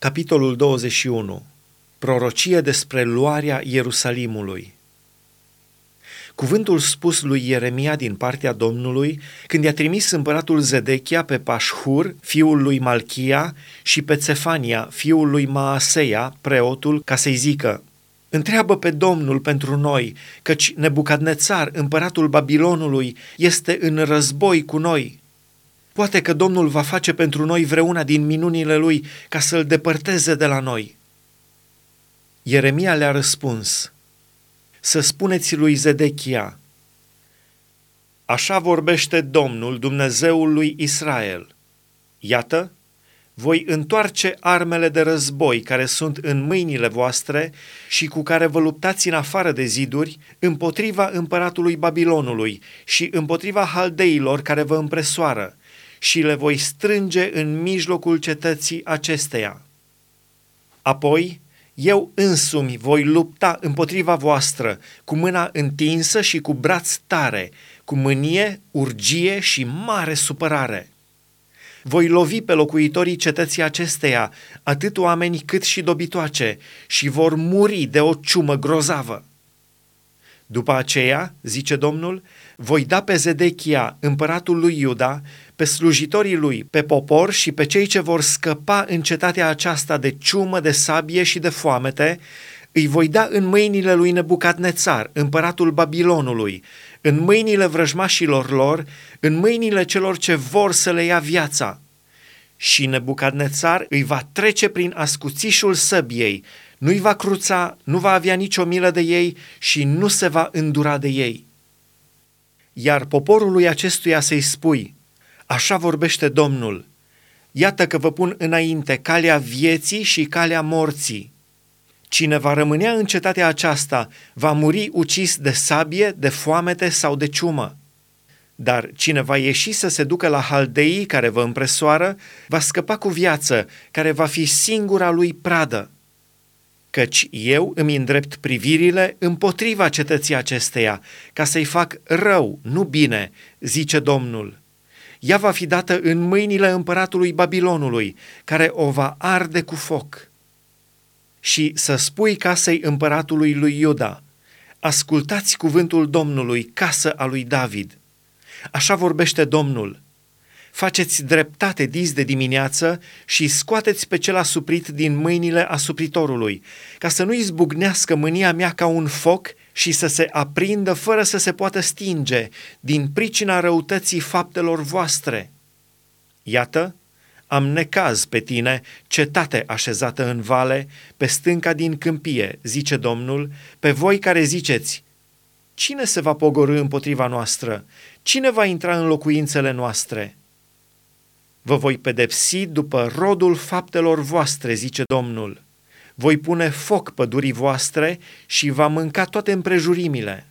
Capitolul 21. Prorocie despre luarea Ierusalimului. Cuvântul spus lui Ieremia din partea Domnului când i-a trimis împăratul Zedechia pe Pașhur, fiul lui Malchia, și pe Cefania, fiul lui Maaseia, preotul, ca să-i zică, Întreabă pe Domnul pentru noi, căci Nebucadnețar, împăratul Babilonului, este în război cu noi Poate că Domnul va face pentru noi vreuna din minunile Lui ca să-L depărteze de la noi. Ieremia le-a răspuns, să spuneți lui Zedechia, Așa vorbește Domnul, Dumnezeul lui Israel. Iată, voi întoarce armele de război care sunt în mâinile voastre și cu care vă luptați în afară de ziduri împotriva împăratului Babilonului și împotriva haldeilor care vă împresoară și le voi strânge în mijlocul cetății acesteia. Apoi, eu însumi voi lupta împotriva voastră cu mâna întinsă și cu braț tare, cu mânie, urgie și mare supărare. Voi lovi pe locuitorii cetății acesteia, atât oameni cât și dobitoace, și vor muri de o ciumă grozavă. După aceea, zice Domnul, voi da pe Zedechia, împăratul lui Iuda, pe slujitorii lui, pe popor și pe cei ce vor scăpa în cetatea aceasta de ciumă, de sabie și de foamete, îi voi da în mâinile lui Nebucadnețar, împăratul Babilonului, în mâinile vrăjmașilor lor, în mâinile celor ce vor să le ia viața. Și Nebucadnețar îi va trece prin ascuțișul săbiei, nu-i va cruța, nu va avea nicio milă de ei și nu se va îndura de ei. Iar poporului acestuia să-i spui, așa vorbește Domnul, iată că vă pun înainte calea vieții și calea morții. Cine va rămânea în cetatea aceasta va muri ucis de sabie, de foamete sau de ciumă. Dar cine va ieși să se ducă la haldeii care vă împresoară, va scăpa cu viață, care va fi singura lui pradă căci eu îmi îndrept privirile împotriva cetății acesteia, ca să-i fac rău, nu bine, zice Domnul. Ea va fi dată în mâinile împăratului Babilonului, care o va arde cu foc. Și să spui casei împăratului lui Iuda, ascultați cuvântul Domnului, casă a lui David. Așa vorbește Domnul, faceți dreptate dis de dimineață și scoateți pe cel asuprit din mâinile asupritorului, ca să nu izbucnească mânia mea ca un foc și să se aprindă fără să se poată stinge din pricina răutății faptelor voastre. Iată, am necaz pe tine, cetate așezată în vale, pe stânca din câmpie, zice Domnul, pe voi care ziceți, cine se va pogorâ împotriva noastră? Cine va intra în locuințele noastre?' Vă voi pedepsi după rodul faptelor voastre, zice Domnul. Voi pune foc pădurii voastre și va mânca toate împrejurimile.